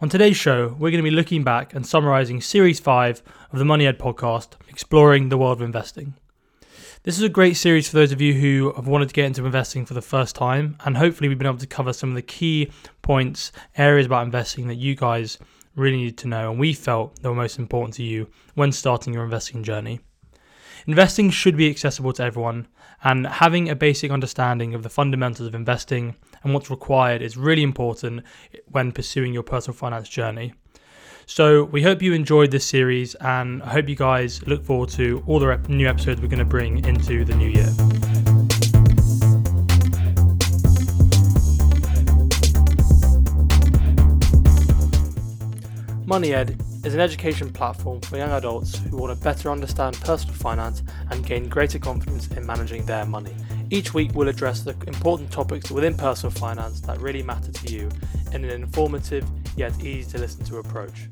On today's show, we're going to be looking back and summarizing Series 5 of the Money Ed podcast, Exploring the World of Investing. This is a great series for those of you who have wanted to get into investing for the first time, and hopefully, we've been able to cover some of the key points, areas about investing that you guys really need to know and we felt they were most important to you when starting your investing journey. Investing should be accessible to everyone, and having a basic understanding of the fundamentals of investing and what's required is really important when pursuing your personal finance journey. So, we hope you enjoyed this series, and I hope you guys look forward to all the new episodes we're going to bring into the new year. Money Ed is an education platform for young adults who want to better understand personal finance and gain greater confidence in managing their money. Each week, we'll address the important topics within personal finance that really matter to you in an informative yet easy to listen to approach.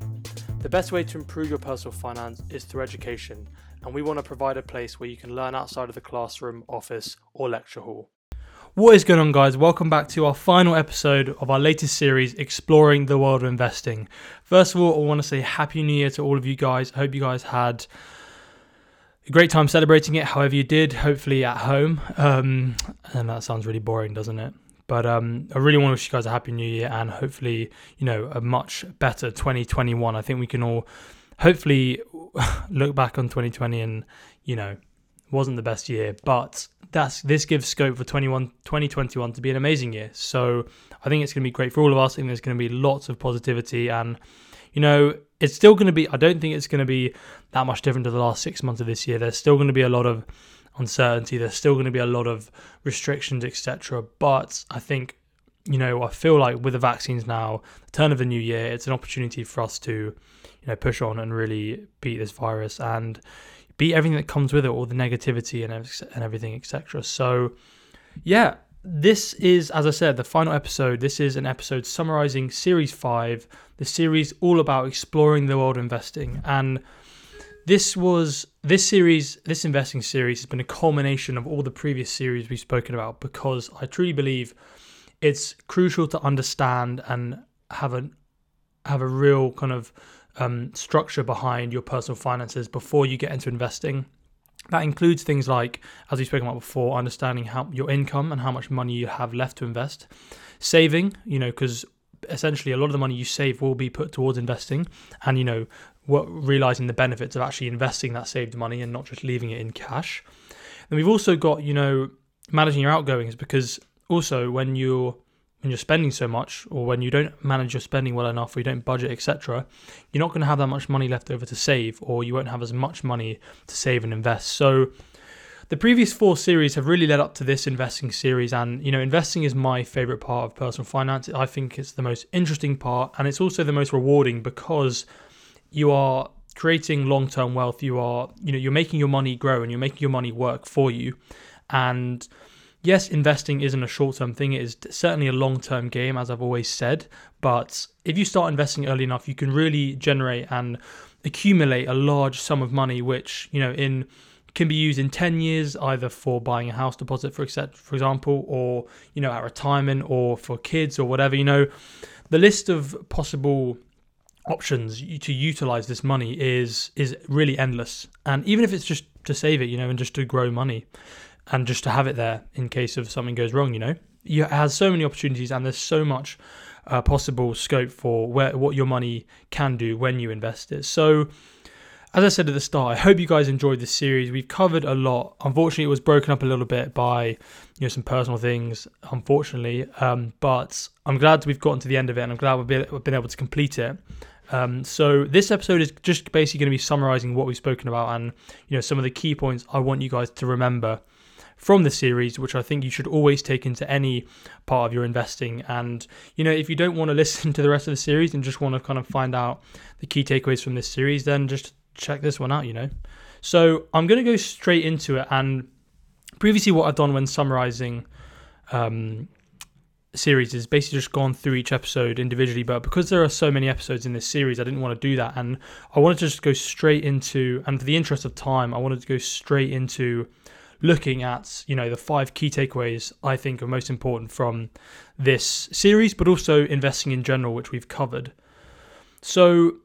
The best way to improve your personal finance is through education, and we want to provide a place where you can learn outside of the classroom, office, or lecture hall. What is going on, guys? Welcome back to our final episode of our latest series, Exploring the World of Investing. First of all, I want to say Happy New Year to all of you guys. I hope you guys had a great time celebrating it, however you did, hopefully at home. Um, and that sounds really boring, doesn't it? But um, I really want to wish you guys a Happy New Year and hopefully, you know, a much better 2021. I think we can all hopefully look back on 2020 and, you know, wasn't the best year, but that's this gives scope for 21, 2021 to be an amazing year. So I think it's going to be great for all of us. I think there's going to be lots of positivity and you know, it's still going to be, I don't think it's going to be that much different to the last six months of this year. There's still going to be a lot of uncertainty. There's still going to be a lot of restrictions, etc. But I think, you know, I feel like with the vaccines now, the turn of the new year, it's an opportunity for us to, you know, push on and really beat this virus and, beat everything that comes with it, all the negativity and and everything, etc. So, yeah, this is, as I said, the final episode. This is an episode summarizing Series Five, the series all about exploring the world of investing, and this was this series, this investing series, has been a culmination of all the previous series we've spoken about because I truly believe it's crucial to understand and have a have a real kind of um, structure behind your personal finances before you get into investing. That includes things like, as we spoke about before, understanding how your income and how much money you have left to invest, saving, you know, because essentially a lot of the money you save will be put towards investing, and you know, what, realizing the benefits of actually investing that saved money and not just leaving it in cash. Then we've also got, you know, managing your outgoings because also when you're when you're spending so much or when you don't manage your spending well enough or you don't budget etc you're not going to have that much money left over to save or you won't have as much money to save and invest. So the previous four series have really led up to this investing series and you know investing is my favorite part of personal finance. I think it's the most interesting part and it's also the most rewarding because you are creating long-term wealth you are you know you're making your money grow and you're making your money work for you. And yes, investing isn't a short term thing. It is certainly a long term game, as I've always said. But if you start investing early enough, you can really generate and accumulate a large sum of money, which, you know, in can be used in 10 years either for buying a house deposit for for example or you know at retirement or for kids or whatever you know the list of possible options to utilize this money is is really endless and even if it's just to save it you know and just to grow money and just to have it there in case of something goes wrong, you know, you, it has so many opportunities and there's so much uh, possible scope for where what your money can do when you invest it. So, as I said at the start, I hope you guys enjoyed this series. We've covered a lot. Unfortunately, it was broken up a little bit by you know some personal things. Unfortunately, um, but I'm glad we've gotten to the end of it, and I'm glad we've been able to complete it. Um, so this episode is just basically going to be summarizing what we've spoken about and you know some of the key points I want you guys to remember from the series, which I think you should always take into any part of your investing. And, you know, if you don't want to listen to the rest of the series and just want to kind of find out the key takeaways from this series, then just check this one out, you know. So I'm going to go straight into it. And previously, what I've done when summarizing um, series is basically just gone through each episode individually. But because there are so many episodes in this series, I didn't want to do that. And I wanted to just go straight into, and for the interest of time, I wanted to go straight into looking at you know the five key takeaways I think are most important from this series, but also investing in general, which we've covered. So,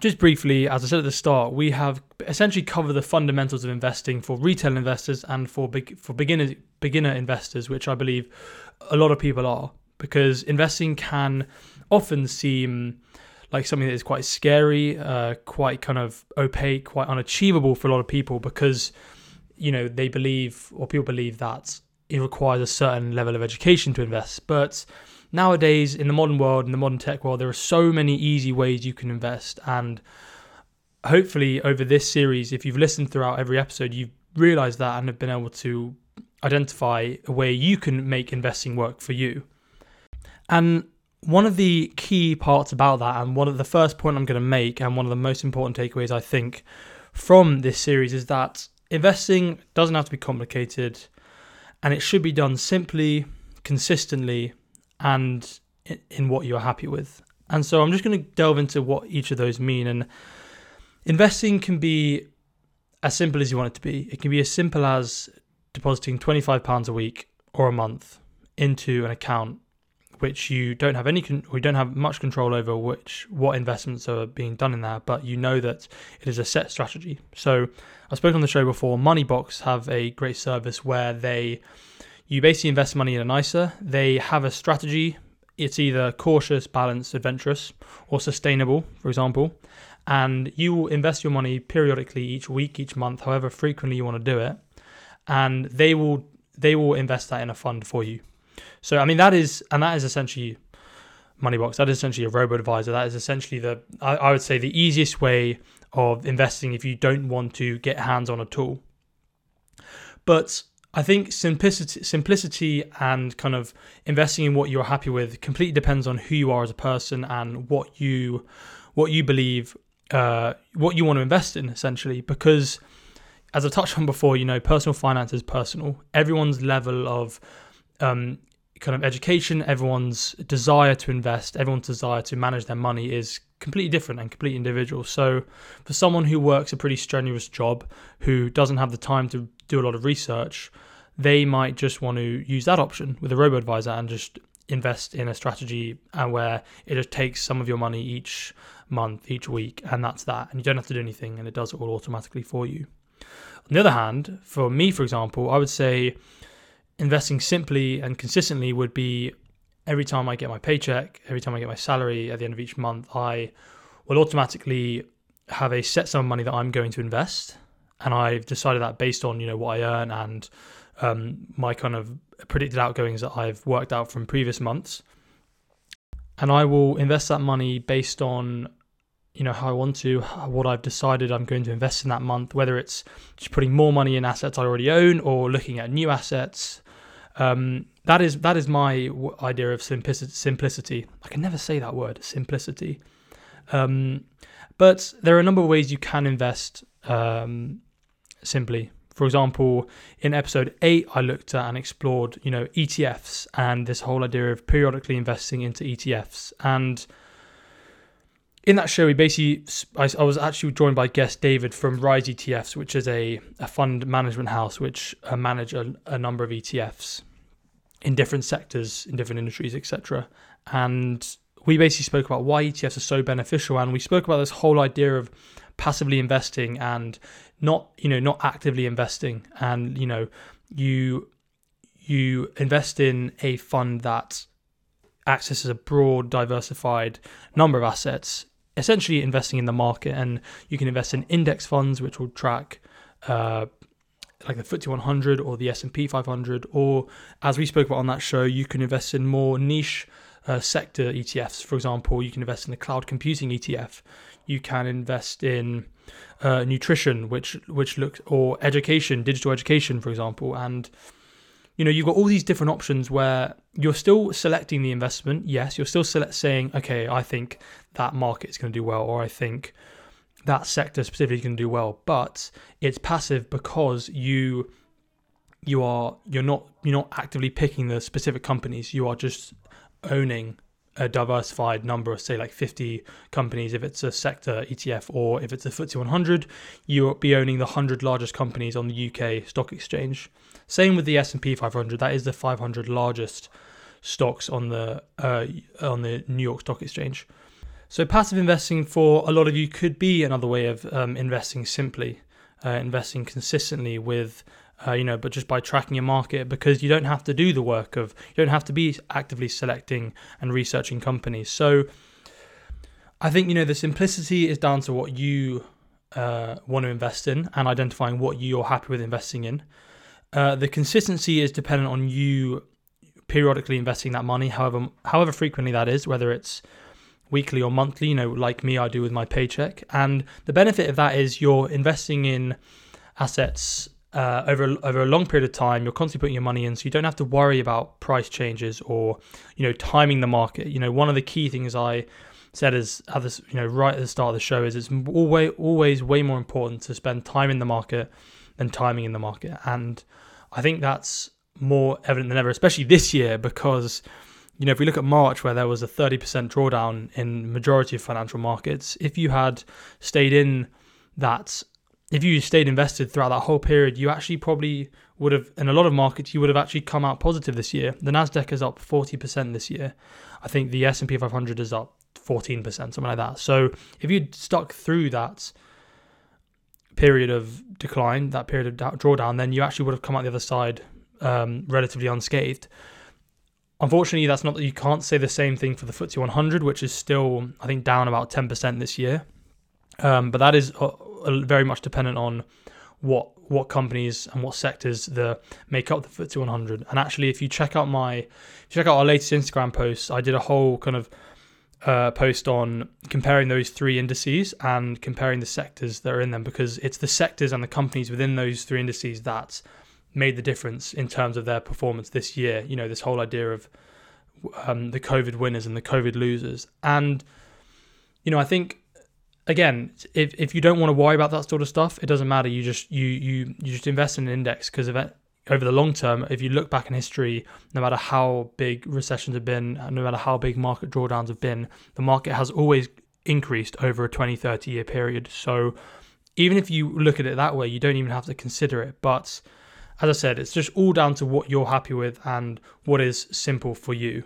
just briefly, as I said at the start, we have essentially covered the fundamentals of investing for retail investors and for big, for beginner beginner investors, which I believe a lot of people are, because investing can often seem like something that is quite scary, uh, quite kind of opaque, quite unachievable for a lot of people because you know they believe or people believe that it requires a certain level of education to invest. But nowadays, in the modern world, in the modern tech world, there are so many easy ways you can invest. And hopefully, over this series, if you've listened throughout every episode, you've realized that and have been able to identify a way you can make investing work for you. And one of the key parts about that, and one of the first point I'm going to make, and one of the most important takeaways I think from this series is that investing doesn't have to be complicated and it should be done simply, consistently, and in what you're happy with. And so I'm just going to delve into what each of those mean. And investing can be as simple as you want it to be. It can be as simple as depositing £25 a week or a month into an account which you don't have any con- we don't have much control over which what investments are being done in there but you know that it is a set strategy. So i spoke on the show before moneybox have a great service where they you basically invest money in an ISA they have a strategy. It's either cautious balanced adventurous or sustainable for example. And you will invest your money periodically each week each month however frequently you want to do it. And they will they will invest that in a fund for you so I mean that is and that is essentially Moneybox. That is essentially a robo advisor. That is essentially the I, I would say the easiest way of investing if you don't want to get hands on a tool. But I think simplicity, simplicity and kind of investing in what you're happy with completely depends on who you are as a person and what you what you believe uh, what you want to invest in essentially because as I touched on before, you know, personal finance is personal. Everyone's level of um, kind of education, everyone's desire to invest, everyone's desire to manage their money is completely different and completely individual. So, for someone who works a pretty strenuous job, who doesn't have the time to do a lot of research, they might just want to use that option with a robo advisor and just invest in a strategy and where it just takes some of your money each month, each week, and that's that. And you don't have to do anything and it does it all automatically for you. On the other hand, for me, for example, I would say investing simply and consistently would be every time I get my paycheck, every time I get my salary at the end of each month, I will automatically have a set sum of money that I'm going to invest. And I've decided that based on, you know, what I earn and um, my kind of predicted outgoings that I've worked out from previous months. And I will invest that money based on, you know, how I want to, what I've decided I'm going to invest in that month, whether it's just putting more money in assets I already own or looking at new assets um, that is that is my w- idea of simplicity. Simplicity. I can never say that word. Simplicity. Um, but there are a number of ways you can invest um, simply. For example, in episode eight, I looked at and explored, you know, ETFs and this whole idea of periodically investing into ETFs. And in that show, we basically, I, I, was actually joined by guest David from Rize ETFs, which is a, a fund management house which uh, manage a, a number of ETFs in different sectors, in different industries, etc. And we basically spoke about why ETFs are so beneficial, and we spoke about this whole idea of passively investing and not, you know, not actively investing, and you know, you you invest in a fund that accesses a broad, diversified number of assets, essentially investing in the market, and you can invest in index funds, which will track uh, like the FTSE 100 or the S&P 500, or as we spoke about on that show, you can invest in more niche uh, sector ETFs. For example, you can invest in the cloud computing ETF. You can invest in uh, nutrition, which which looks or education, digital education, for example, and you know you've got all these different options where you're still selecting the investment. Yes, you're still select saying, okay, I think that market is going to do well, or I think that sector specifically can do well, but it's passive because you you are you're not you're not actively picking the specific companies. You are just owning a diversified number of say like 50 companies if it's a sector ETF or if it's a FTSE 100 you'll be owning the 100 largest companies on the UK stock exchange same with the S&P 500 that is the 500 largest stocks on the uh, on the New York Stock Exchange So, passive investing for a lot of you could be another way of um, investing simply, uh, investing consistently with, uh, you know, but just by tracking your market because you don't have to do the work of, you don't have to be actively selecting and researching companies. So, I think, you know, the simplicity is down to what you uh, want to invest in and identifying what you're happy with investing in. Uh, the consistency is dependent on you periodically investing that money, however however frequently that is, whether it's weekly or monthly, you know, like me, I do with my paycheck. And the benefit of that is you're investing in assets uh, over over a long period of time. You're constantly putting your money in, so you don't have to worry about price changes or you know timing the market. You know, one of the key things I said is at this, you know, right at the start of the show is it's always always way more important to spend time in the market than timing in the market, and I think that's more evident than ever, especially this year because you know, if we look at March, where there was a 30% drawdown in majority of financial markets, if you had stayed in that, if you stayed invested throughout that whole period, you actually probably would have, in a lot of markets, you would have actually come out positive this year. The Nasdaq is up 40% this year. I think the S&P 500 is up 14%, something like that. So if you'd stuck through that period of decline, that period of drawdown, then you actually would have come out the other side um, relatively unscathed. Unfortunately, that's not that you can't say the same thing for the FTSE 100, which is still, I think, down about 10% this year. Um, but that is uh, very much dependent on what what companies and what sectors the make up the FTSE 100. And actually, if you check out my, if you check out our latest Instagram posts, I did a whole kind of uh, post on comparing those three indices and comparing the sectors that are in them because it's the sectors and the companies within those three indices that made the difference in terms of their performance this year. You know, this whole idea of um, the COVID winners and the COVID losers. And, you know, I think again, if, if you don't want to worry about that sort of stuff, it doesn't matter. You just you you you just invest in an index because. Over the long term, if you look back in history, no matter how big recessions have been, no matter how big market drawdowns have been, the market has always increased over a 20, 30 year period. So even if you look at it that way, you don't even have to consider it. But as I said, it's just all down to what you're happy with and what is simple for you.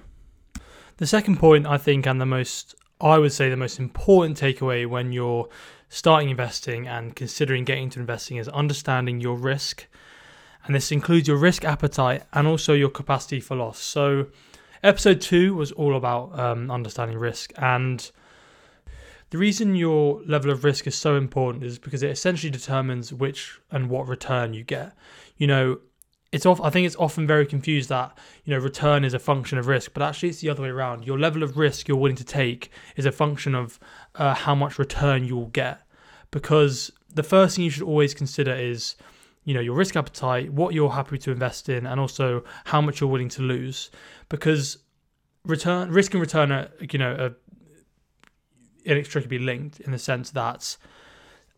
The second point, I think, and the most, I would say, the most important takeaway when you're starting investing and considering getting into investing is understanding your risk. And this includes your risk appetite and also your capacity for loss. So, episode two was all about um, understanding risk. And the reason your level of risk is so important is because it essentially determines which and what return you get you know, it's off. I think it's often very confused that you know return is a function of risk, but actually it's the other way around. Your level of risk you're willing to take is a function of uh, how much return you'll get. Because the first thing you should always consider is you know your risk appetite, what you're happy to invest in, and also how much you're willing to lose. Because return, risk and return are you know are inextricably linked in the sense that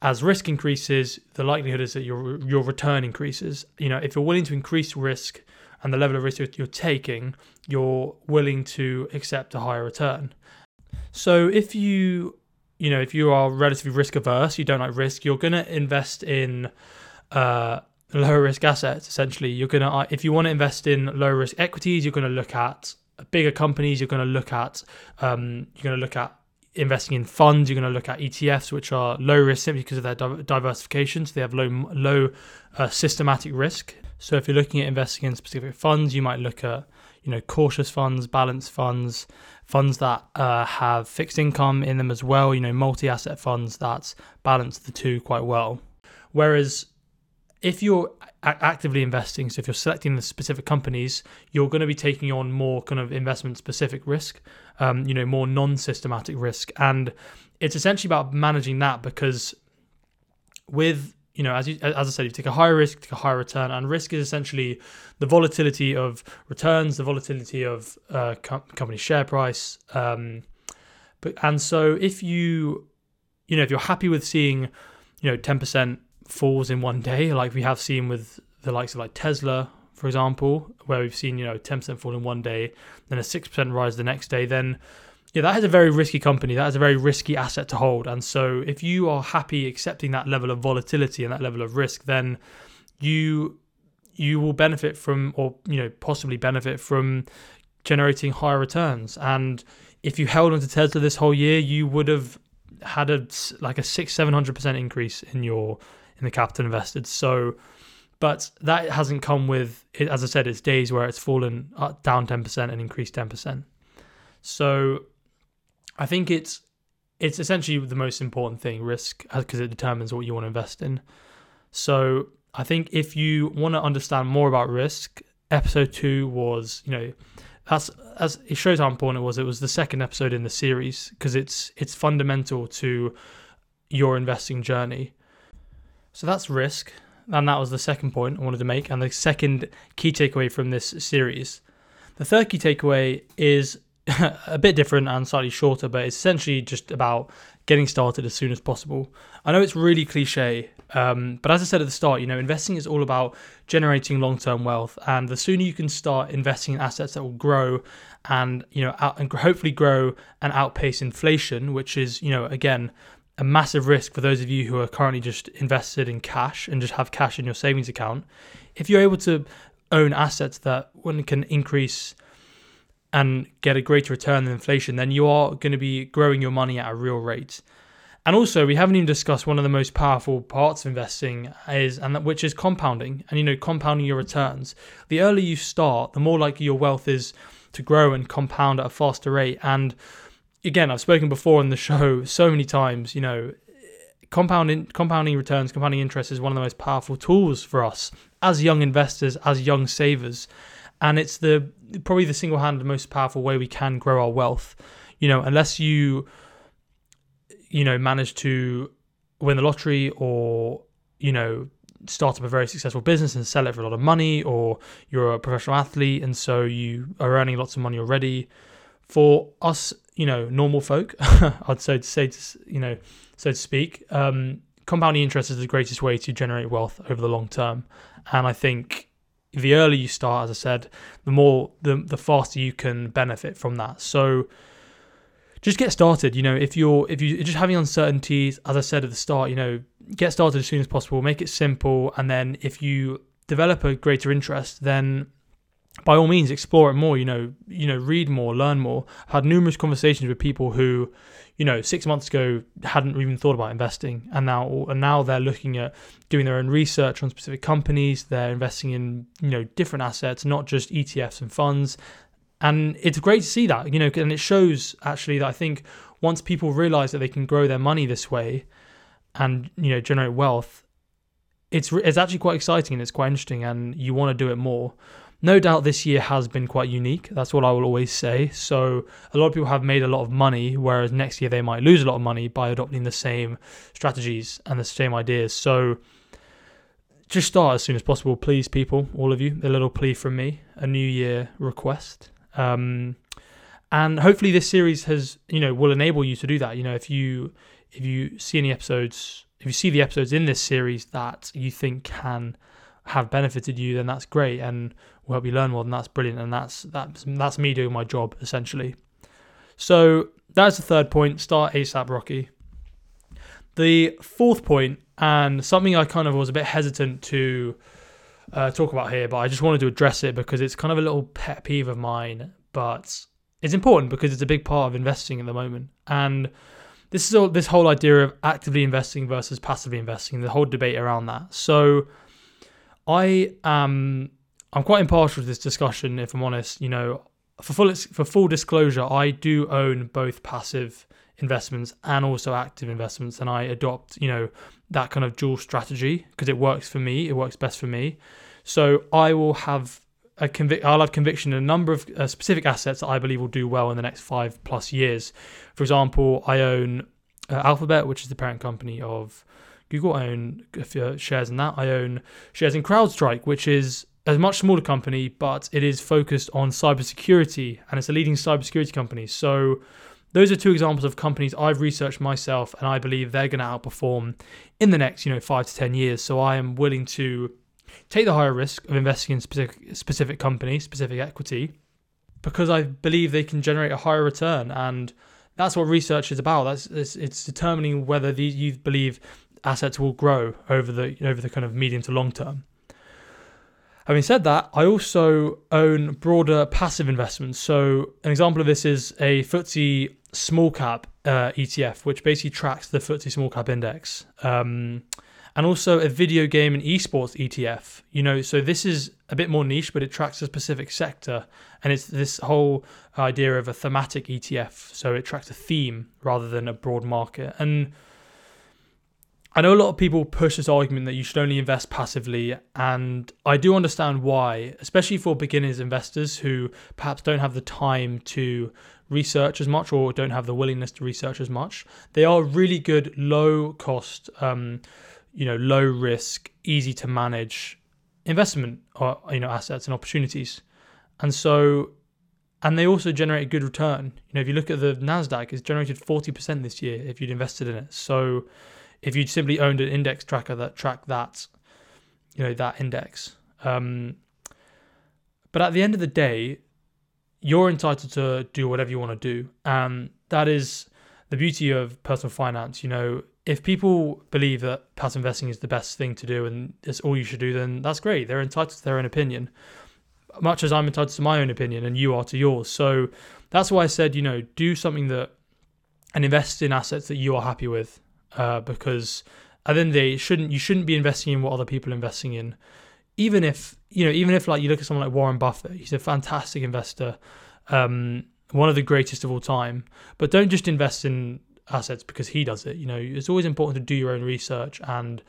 as risk increases, the likelihood is that your your return increases. You know, if you're willing to increase risk and the level of risk you're taking, you're willing to accept a higher return. So if you you know if you are relatively risk averse, you don't like risk, you're to invest in uh, lower risk assets. Essentially, you're to uh, if you want to invest in low risk equities, you're to look at bigger companies. You're to look at um, you're to look at investing in funds, you're going to look at ETFs, which are low risk simply because of their diversification. So they have low low uh, systematic risk. So if you're looking at investing in specific funds, you might look at you know cautious funds, balanced funds, funds that uh, have fixed income in them as well. You know multi-asset funds that balance the two quite well. Whereas if you're actively investing, so if you're selecting the specific companies, you're going to be taking on more kind of investment specific risk, um, you know, more non systematic risk. And it's essentially about managing that because with you know, as you, as I said, you take a higher risk, take a higher return, and risk is essentially the volatility of returns, the volatility of uh, com- company share price. Um, but and so if you, you know, if you're happy with seeing, you know, ten percent falls in one day, like we have seen with the likes of like Tesla, for example, where we've seen you know 10% fall in one day, then a 6% rise the next day, then yeah, that is a very risky company. That is a very risky asset to hold. And so if you are happy accepting that level of volatility and that level of risk, then you you will benefit from or you know possibly benefit from generating higher returns. And if you held onto Tesla this whole year, you would have had a like a six seven hundred percent increase in your in the capital invested. So, but that hasn't come with as I said, it's days where it's fallen uh, down ten percent and increased ten percent. So, I think it's it's essentially the most important thing risk uh, because it determines what you want to invest in. So, I think if you want to understand more about risk, episode two was you know that's as it shows how important it was. It was the second episode in the series because it's it's fundamental to your investing journey. So that's risk, and that was the second point I wanted to make, and the second key takeaway from this series. The third key takeaway is a bit different and slightly shorter, but it's essentially just about getting started as soon as possible. I know it's really cliche, um, but as I said at the start, you know, investing is all about generating long-term wealth, and the sooner you can start investing in assets that will grow and you know out, and hopefully grow and outpace inflation, which is you know again a massive risk for those of you who are currently just invested in cash and just have cash in your savings account. If you're able to own assets that one can increase and get a greater return than inflation, then you are going to be growing your money at a real rate. And also, we haven't even discussed one of the most powerful parts of investing is, and that, which is compounding. And you know, compounding your returns. The earlier you start, the more likely your wealth is to grow and compound at a faster rate. And again, I've spoken before on the show so many times. You know, compounding compounding returns, compounding interest is one of the most powerful tools for us as young investors, as young savers, and it's the probably the single-handed most powerful way we can grow our wealth. You know, unless you you know, manage to win the lottery or, you know, start up a very successful business and sell it for a lot of money, or you're a professional athlete and so you are earning lots of money already. For us, you know, normal folk, I'd say to say, to, you know, so to speak, um, compounding interest is the greatest way to generate wealth over the long term. And I think the earlier you start, as I said, the more the the faster you can benefit from that. So just get started. You know, if you're if you are just having uncertainties, as I said at the start, you know, get started as soon as possible. Make it simple, and then if you develop a greater interest, then by all means explore it more. You know, you know, read more, learn more. I've had numerous conversations with people who, you know, six months ago hadn't even thought about investing, and now and now they're looking at doing their own research on specific companies. They're investing in you know different assets, not just ETFs and funds and it's great to see that you know and it shows actually that i think once people realize that they can grow their money this way and you know generate wealth it's it's actually quite exciting and it's quite interesting and you want to do it more no doubt this year has been quite unique that's what i will always say. So a lot of people have made a lot of money whereas next year they might lose a lot of money by adopting the same strategies and the same ideas. So just start as soon as possible please people all of you. A little plea from me a new year request. Um, and hopefully this series has you know will enable you to do that. You know, if you if you see any episodes, if you see the episodes in this series that you think can have benefited you, then that's great. And will help you learn more. And that's brilliant. And that's that's that's me doing my job essentially. So that's the third point. Start ASAP, Rocky. The fourth point, and something I kind of was a bit hesitant to uh, talk about here, but I just wanted to address it because it's kind of a little pet peeve of mine, but it's important because it's a big part of investing at the moment. And this is all this whole idea of actively investing versus passively investing, the whole debate around that. So I am I'm quite impartial to this discussion, if I'm honest. You know, for full for full disclosure, I do own both passive investments and also active investments, and I adopt you know that kind of dual strategy because it works for me. It works best for me. So I will have a convic- I'll have conviction in a number of uh, specific assets that I believe will do well in the next five plus years. For example, I own uh, Alphabet, which is the parent company of Google. I own shares in that. I own shares in CrowdStrike, which is a much smaller company, but it is focused on cybersecurity and it's a leading cybersecurity company. So those are two examples of companies I've researched myself and I believe they're going to outperform in the next, you know, 5 to 10 years. So I am willing to take the higher risk of investing in specific specific companies, specific equity because I believe they can generate a higher return and that's what research is about. That's it's, it's determining whether these you believe assets will grow over the over the kind of medium to long term. Having said that, I also own broader passive investments. So, an example of this is a FTSE small cap uh, ETF, which basically tracks the FTSE small cap index. Um, and also a video game and esports ETF. You know, so this is a bit more niche, but it tracks a specific sector, and it's this whole idea of a thematic ETF. So it tracks a theme rather than a broad market. And I know a lot of people push this argument that you should only invest passively, and I do understand why, especially for beginners investors who perhaps don't have the time to research as much or don't have the willingness to research as much. They are really good, low cost, um, you know, low risk, easy to manage investment or you know assets and opportunities, and so. And they also generate a good return. You know, if you look at the Nasdaq, it's generated forty percent this year if you'd invested in it. So, if you simply owned an index tracker that tracked that, you know, that index. Um, but at the end of the day, you're entitled to do whatever you want to do. And that is the beauty of personal finance. You know, if people believe that passive investing is the best thing to do and it's all you should do, then that's great. They're entitled to their own opinion, much as I'm entitled to my own opinion and you are to yours. So that's why I said, you know, do something that and invest in assets that you are happy with uh, because at the end of the day, shouldn't you shouldn't be investing in what other people are investing in, even if you know, even if like you look at someone like Warren Buffett, he's a fantastic investor, um, one of the greatest of all time. But don't just invest in assets because he does it. You know, it's always important to do your own research and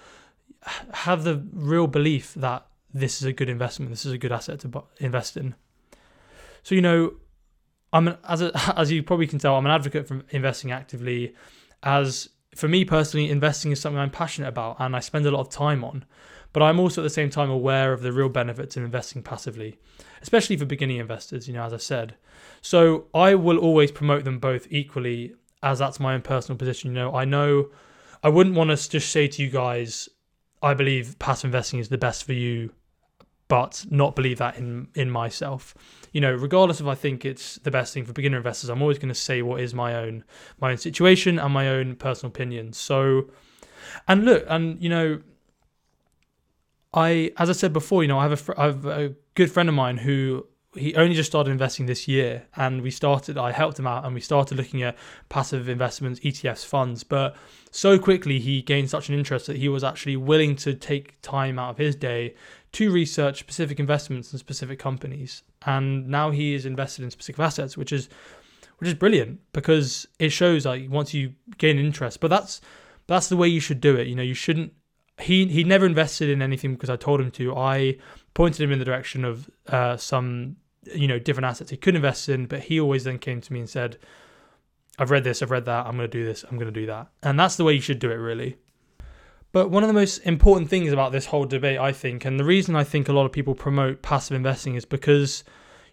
have the real belief that this is a good investment, this is a good asset to invest in. So you know, I'm an, as a, as you probably can tell, I'm an advocate for investing actively, as for me personally, investing is something I'm passionate about and I spend a lot of time on. But I'm also at the same time aware of the real benefits of investing passively, especially for beginning investors, you know, as I said. So I will always promote them both equally, as that's my own personal position. You know, I know I wouldn't want to just say to you guys, I believe passive investing is the best for you, but not believe that in in myself you know, regardless if I think it's the best thing for beginner investors, I'm always going to say what is my own my own situation and my own personal opinion. So, and look, and you know, I as I said before, you know, I have a I have a good friend of mine who he only just started investing this year and we started i helped him out and we started looking at passive investments etfs funds but so quickly he gained such an interest that he was actually willing to take time out of his day to research specific investments and specific companies, and now he is invested in specific assets, which is which is brilliant because it shows like once you gain interest. But that's that's the way you should do it. You know, you shouldn't. He he never invested in anything because I told him to. I pointed him in the direction of uh, some you know different assets he could invest in, but he always then came to me and said, "I've read this, I've read that. I'm going to do this. I'm going to do that." And that's the way you should do it, really. But one of the most important things about this whole debate, I think, and the reason I think a lot of people promote passive investing is because,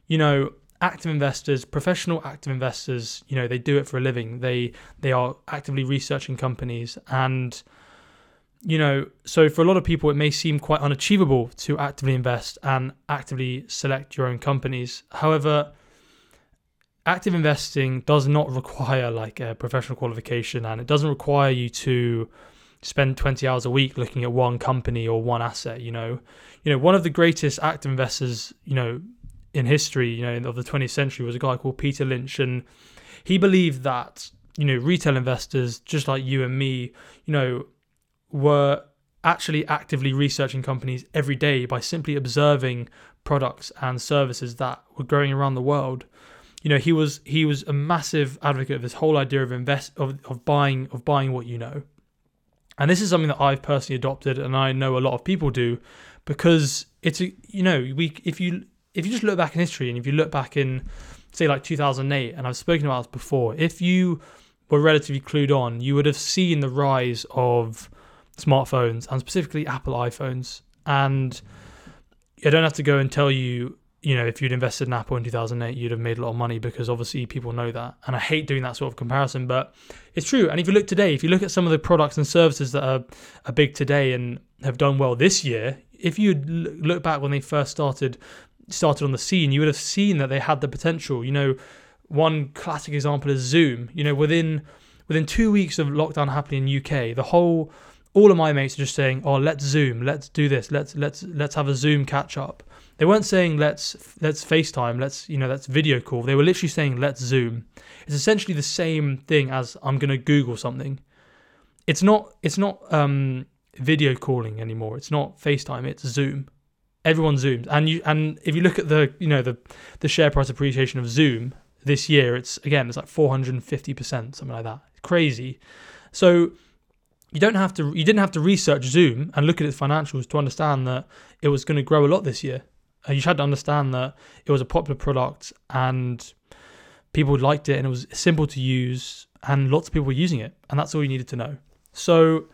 you know, active investors, professional active investors, you know, they do it for a living. They they are actively researching companies and you know, so for a lot of people it may seem quite unachievable to actively invest and actively select your own companies. However, active investing does not require like a professional qualification and it doesn't require you to spend 20 hours a week looking at one company or one asset you know you know one of the greatest active investors you know in history you know of the 20th century was a guy called Peter Lynch and he believed that you know retail investors just like you and me you know were actually actively researching companies every day by simply observing products and services that were growing around the world. You know he was he was a massive advocate of this whole idea of invest of, of buying of buying what you know. And this is something that I've personally adopted, and I know a lot of people do, because it's a you know we if you if you just look back in history and if you look back in say like 2008, and I've spoken about this before, if you were relatively clued on, you would have seen the rise of smartphones and specifically Apple iPhones. And I don't have to go and tell you you know, if you'd invested in Apple in 2008, you'd have made a lot of money because obviously people know that. And I hate doing that sort of comparison, but it's true. And if you look today, if you look at some of the products and services that are, are big today and have done well this year, if you look back when they first started started on the scene, you would have seen that they had the potential. You know, one classic example is Zoom. You know, within within two weeks of lockdown happening in UK, the whole all of my mates are just saying, "Oh, let's Zoom, let's do this, let's let's let's have a Zoom catch up." They weren't saying let's let's FaceTime, let's you know let's video call. They were literally saying let's Zoom. It's essentially the same thing as I'm gonna Google something. It's not it's not um, video calling anymore. It's not FaceTime. It's Zoom. Everyone zooms, and you and if you look at the you know the the share price appreciation of Zoom this year, it's again it's like 450 percent, something like that. Crazy. So you don't have to you didn't have to research Zoom and look at its financials to understand that it was going to grow a lot this year. Uh, you had to understand that it was a popular product and people liked it and it was simple to use and lots of people were using it and that's all you needed to know. So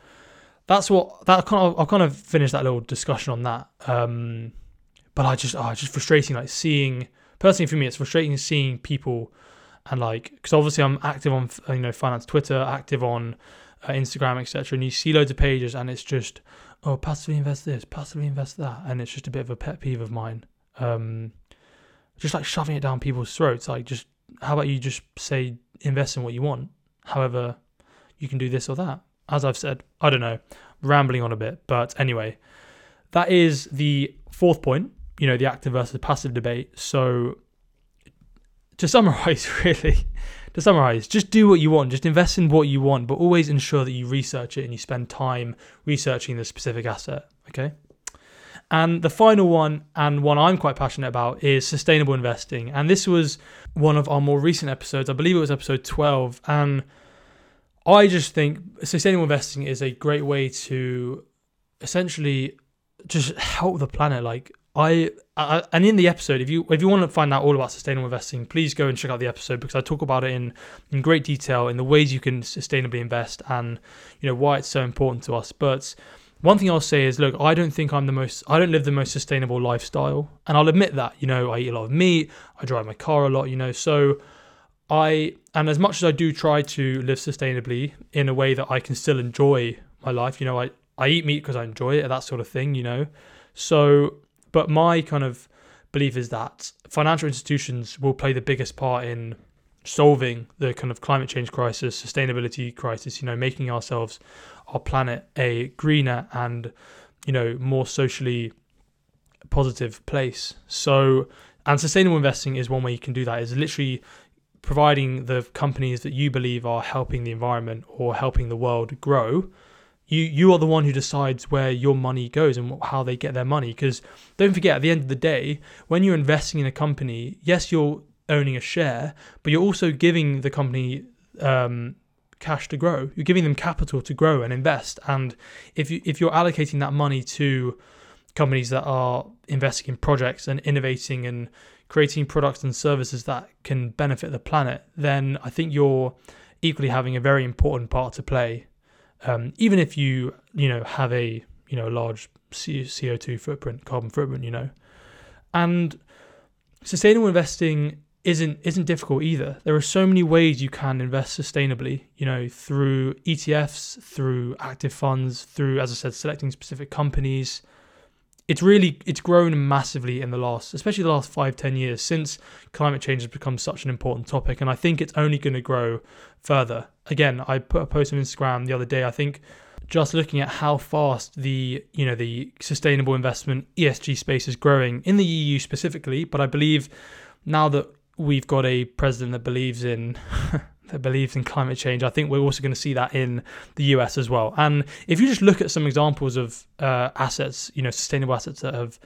that's what that kind of I'll kind of finish that little discussion on that. Um, but I just oh, it's just frustrating like seeing personally for me it's frustrating seeing people and like because obviously I'm active on you know finance Twitter, active on Instagram, etc. And you see loads of pages, and it's just oh, passively invest this, passively invest that, and it's just a bit of a pet peeve of mine. Um, just like shoving it down people's throats. Like, just how about you just say invest in what you want? However, you can do this or that. As I've said, I don't know, rambling on a bit, but anyway, that is the fourth point. You know, the active versus passive debate. So, to summarize, really, to summarize, just do what you want, just invest in what you want, but always ensure that you research it and you spend time researching the specific asset. Okay. And the final one, and one I'm quite passionate about, is sustainable investing. And this was one of our more recent episodes. I believe it was episode 12. And I just think sustainable investing is a great way to essentially just help the planet. Like, I, I, and in the episode, if you if you want to find out all about sustainable investing, please go and check out the episode because I talk about it in in great detail in the ways you can sustainably invest and you know why it's so important to us. But one thing I'll say is, look, I don't think I'm the most, I don't live the most sustainable lifestyle, and I'll admit that. You know, I eat a lot of meat, I drive my car a lot. You know, so I and as much as I do try to live sustainably in a way that I can still enjoy my life, you know, I I eat meat because I enjoy it, that sort of thing. You know, so but my kind of belief is that financial institutions will play the biggest part in solving the kind of climate change crisis, sustainability crisis, you know, making ourselves, our planet, a greener and, you know, more socially positive place. So, and sustainable investing is one way you can do that, is literally providing the companies that you believe are helping the environment or helping the world grow you you are the one who decides where your money goes and how they get their money because don't forget at the end of the day when you're investing in a company yes you're owning a share but you're also giving the company um, cash to grow. You're giving them capital to grow and invest and if you if you're allocating that money to companies that are investing in projects and innovating and creating products and services that can benefit the planet then i think you're equally having a very important part to play um, even if you you know have a you know large CO two footprint, carbon footprint, you know, and sustainable investing isn't isn't difficult either. There are so many ways you can invest sustainably, you know, through ETFs, through active funds, through as I said, selecting specific companies, it's really it's grown massively in the last especially the last five ten years since climate change has become such an important topic. And i think it's only going to grow further. Again i put a post on instagram the other day i think just looking at how fast the you know the sustainable investment esg space is growing in the eu specifically but i believe now that we've got a president that believes in that believes in climate change. I think we're also going to see that in the US as well. And if you just look at some examples of uh, assets, you know, sustainable assets that have,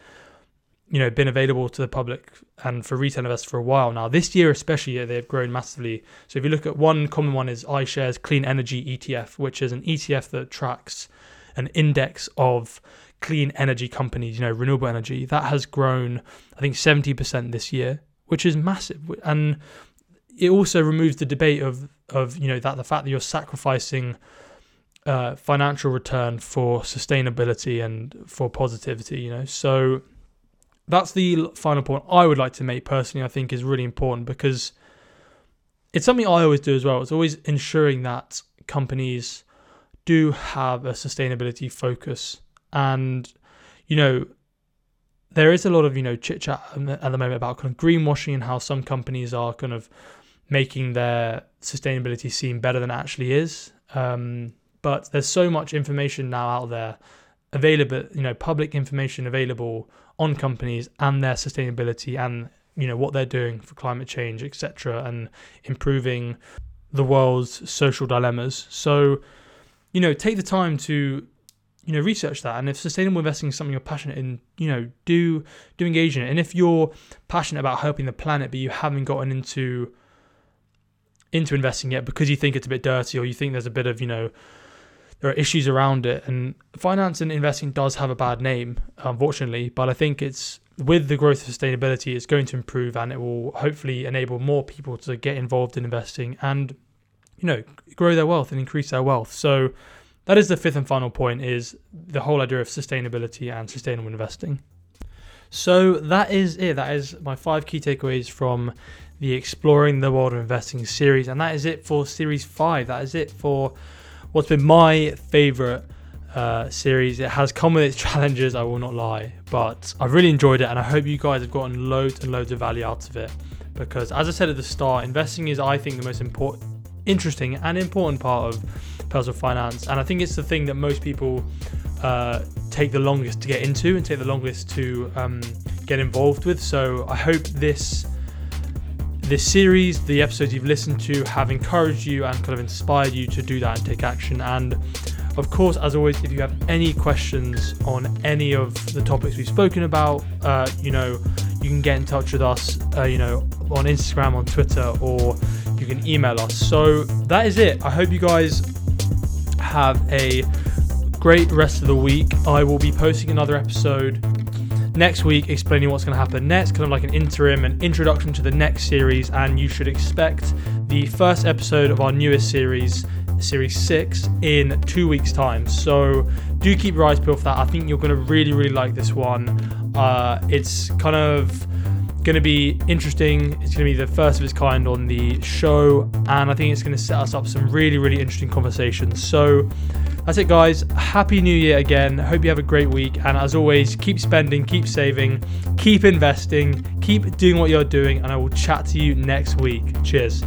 you know, been available to the public and for retail investors for a while now. This year, especially, they've grown massively. So if you look at one common one is iShares Clean Energy ETF, which is an ETF that tracks an index of clean energy companies, you know, renewable energy. That has grown, I think, 70% this year, which is massive. And it also removes the debate of of you know that the fact that you're sacrificing uh, financial return for sustainability and for positivity. You know, so that's the final point I would like to make personally. I think is really important because it's something I always do as well. It's always ensuring that companies do have a sustainability focus and you know there is a lot of you know chit chat at the moment about kind of greenwashing and how some companies are kind of making their sustainability seem better than it actually is. Um, but there's so much information now out there available, you know, public information available on companies and their sustainability and you know what they're doing for climate change, etc., and improving the world's social dilemmas. So, you know, take the time to you know research that and if sustainable investing is something you're passionate in you know do do engage in it and if you're passionate about helping the planet but you haven't gotten into into investing yet because you think it's a bit dirty or you think there's a bit of you know there are issues around it. And finance and investing does have a bad name unfortunately but i think it's with the growth of sustainability it's going to improve and it will hopefully enable more people to get involved in investing and you know grow their wealth and increase their wealth. So that is the fifth and final point is the whole idea of sustainability and sustainable investing. So that is it. That is my five key takeaways from the exploring the world of investing series and that is it for series five that is it for what's been my favorite uh, series. It has come with its challenges, I will not lie, but I've really enjoyed it and I hope you guys have gotten loads and loads of value out of it. Because, as I said at the start, investing is, I think, the most important, interesting, and important part of personal finance. And I think it's the thing that most people uh, take the longest to get into and take the longest to um, get involved with. So, I hope this this series, the episodes you've listened to, have encouraged you and kind of inspired you to do that and take action. And of course, as always, if you have any questions on any of the topics we've spoken about, uh, you know, you can get in touch with us, uh, you know, on Instagram, on Twitter, or you can email us. So that is it. I hope you guys have a great rest of the week. I will be posting another episode next week explaining what's going to happen next, kind of like an interim and introduction to the next series. And you should expect the first episode of our newest series, Series 6, in two weeks' time. So do keep your eyes peeled for that. I think you're going to really, really like this one. Uh, it's kind of going to be interesting. It's going to be the first of its kind on the show, and I think it's going to set us up some really, really interesting conversations. So that's it, guys. Happy New Year again. Hope you have a great week. And as always, keep spending, keep saving, keep investing, keep doing what you're doing. And I will chat to you next week. Cheers.